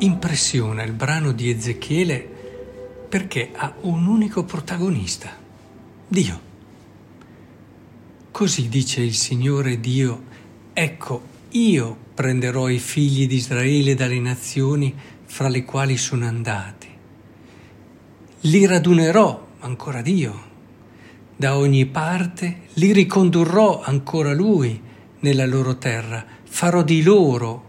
impressiona il brano di Ezechiele perché ha un unico protagonista, Dio. Così dice il Signore Dio, ecco, io prenderò i figli di Israele dalle nazioni fra le quali sono andati. Li radunerò, ancora Dio, da ogni parte, li ricondurrò ancora Lui nella loro terra, farò di loro,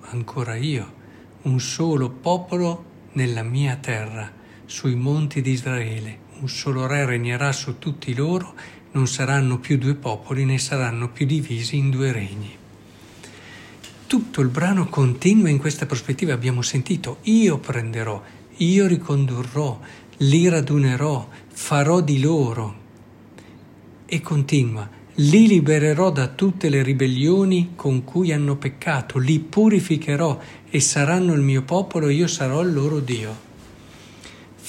ancora io, un solo popolo nella mia terra, sui monti di Israele, un solo re regnerà su tutti loro non saranno più due popoli né saranno più divisi in due regni. Tutto il brano continua in questa prospettiva, abbiamo sentito, io prenderò, io ricondurrò, li radunerò, farò di loro. E continua, li libererò da tutte le ribellioni con cui hanno peccato, li purificherò e saranno il mio popolo, io sarò il loro Dio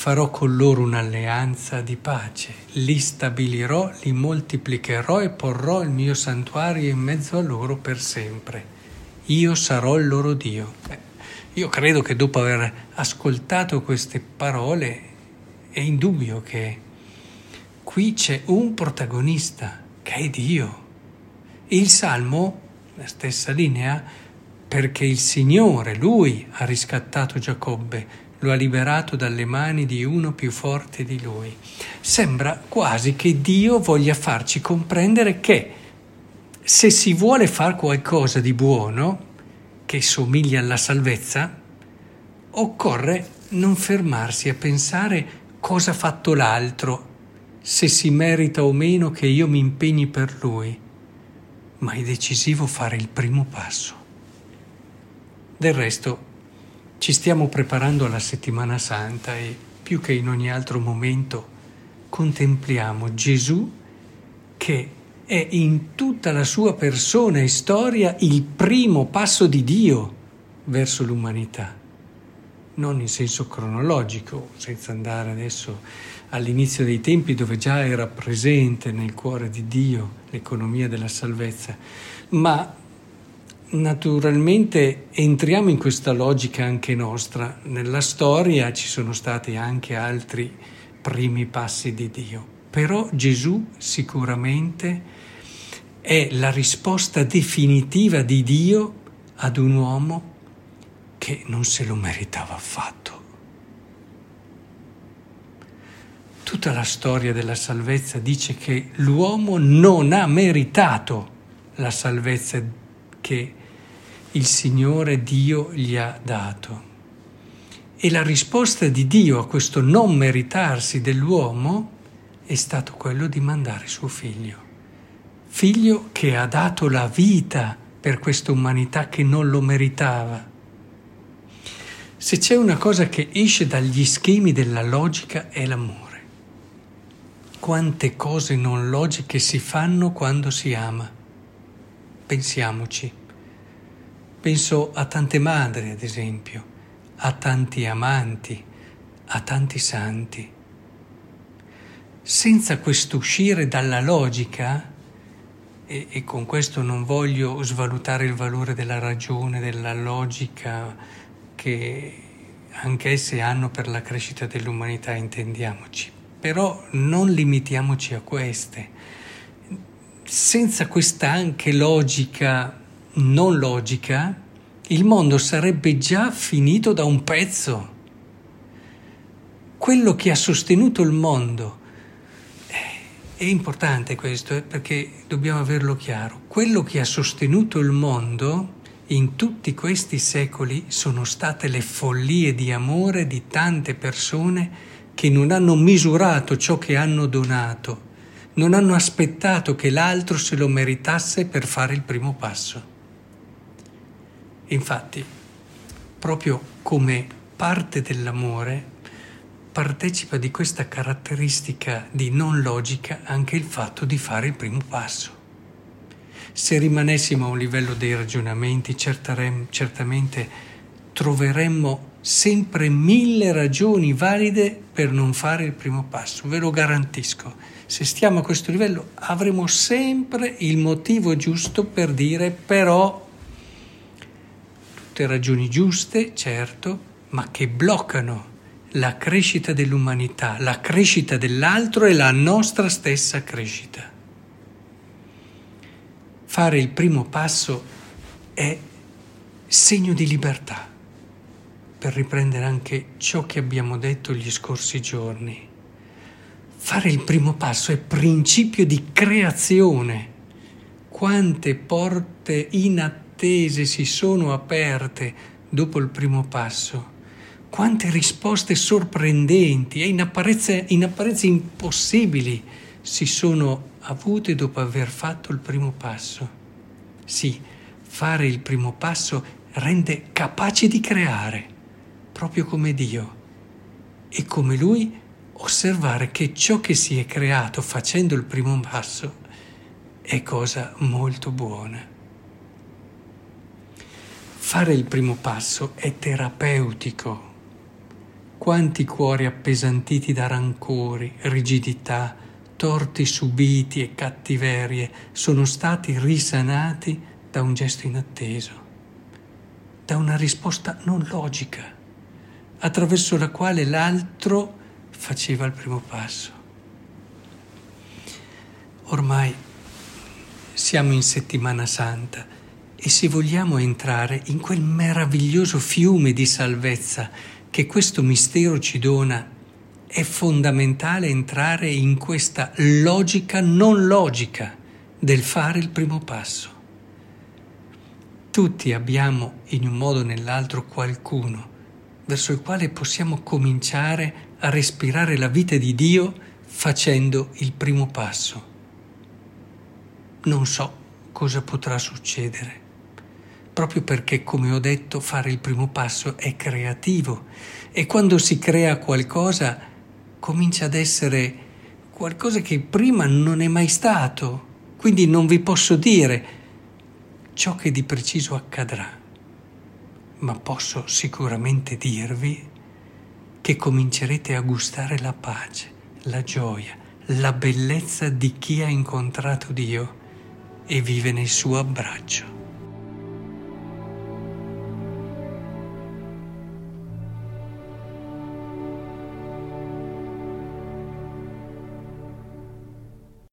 farò con loro un'alleanza di pace, li stabilirò, li moltiplicherò e porrò il mio santuario in mezzo a loro per sempre. Io sarò il loro Dio. Beh, io credo che dopo aver ascoltato queste parole è indubbio che qui c'è un protagonista che è Dio. Il Salmo, la stessa linea, perché il Signore, Lui ha riscattato Giacobbe, lo ha liberato dalle mani di uno più forte di lui. Sembra quasi che Dio voglia farci comprendere che se si vuole fare qualcosa di buono, che somiglia alla salvezza, occorre non fermarsi a pensare cosa ha fatto l'altro, se si merita o meno che io mi impegni per lui, ma è decisivo fare il primo passo. Del resto, ci stiamo preparando alla settimana santa e più che in ogni altro momento contempliamo Gesù che è in tutta la sua persona e storia il primo passo di Dio verso l'umanità, non in senso cronologico, senza andare adesso all'inizio dei tempi dove già era presente nel cuore di Dio l'economia della salvezza, ma Naturalmente entriamo in questa logica anche nostra. Nella storia ci sono stati anche altri primi passi di Dio, però Gesù sicuramente è la risposta definitiva di Dio ad un uomo che non se lo meritava affatto. Tutta la storia della salvezza dice che l'uomo non ha meritato la salvezza che il Signore Dio gli ha dato. E la risposta di Dio a questo non meritarsi dell'uomo è stato quello di mandare suo figlio. Figlio che ha dato la vita per questa umanità che non lo meritava. Se c'è una cosa che esce dagli schemi della logica è l'amore. Quante cose non logiche si fanno quando si ama. Pensiamoci. Penso a tante madri, ad esempio, a tanti amanti, a tanti santi. Senza questo uscire dalla logica, e, e, con questo non voglio svalutare il valore della ragione, della logica che anch'esse hanno per la crescita dell'umanità, intendiamoci, però non limitiamoci a queste. Senza questa anche logica non logica, il mondo sarebbe già finito da un pezzo. Quello che ha sostenuto il mondo, eh, è importante questo eh, perché dobbiamo averlo chiaro, quello che ha sostenuto il mondo in tutti questi secoli sono state le follie di amore di tante persone che non hanno misurato ciò che hanno donato, non hanno aspettato che l'altro se lo meritasse per fare il primo passo. Infatti, proprio come parte dell'amore, partecipa di questa caratteristica di non logica anche il fatto di fare il primo passo. Se rimanessimo a un livello dei ragionamenti, certamente troveremmo sempre mille ragioni valide per non fare il primo passo, ve lo garantisco. Se stiamo a questo livello avremo sempre il motivo giusto per dire però tutte ragioni giuste, certo, ma che bloccano la crescita dell'umanità, la crescita dell'altro e la nostra stessa crescita. Fare il primo passo è segno di libertà, per riprendere anche ciò che abbiamo detto gli scorsi giorni. Fare il primo passo è principio di creazione. Quante porte inattese si sono aperte dopo il primo passo quante risposte sorprendenti e in apparenza, in apparenza impossibili si sono avute dopo aver fatto il primo passo. Sì, fare il primo passo rende capaci di creare, proprio come Dio, e come Lui osservare che ciò che si è creato facendo il primo passo è cosa molto buona. Fare il primo passo è terapeutico quanti cuori appesantiti da rancori, rigidità, torti subiti e cattiverie sono stati risanati da un gesto inatteso, da una risposta non logica, attraverso la quale l'altro faceva il primo passo. Ormai siamo in settimana santa e se vogliamo entrare in quel meraviglioso fiume di salvezza che questo mistero ci dona, è fondamentale entrare in questa logica non logica del fare il primo passo. Tutti abbiamo in un modo o nell'altro qualcuno verso il quale possiamo cominciare a respirare la vita di Dio facendo il primo passo. Non so cosa potrà succedere proprio perché, come ho detto, fare il primo passo è creativo e quando si crea qualcosa comincia ad essere qualcosa che prima non è mai stato, quindi non vi posso dire ciò che di preciso accadrà, ma posso sicuramente dirvi che comincerete a gustare la pace, la gioia, la bellezza di chi ha incontrato Dio e vive nel suo abbraccio.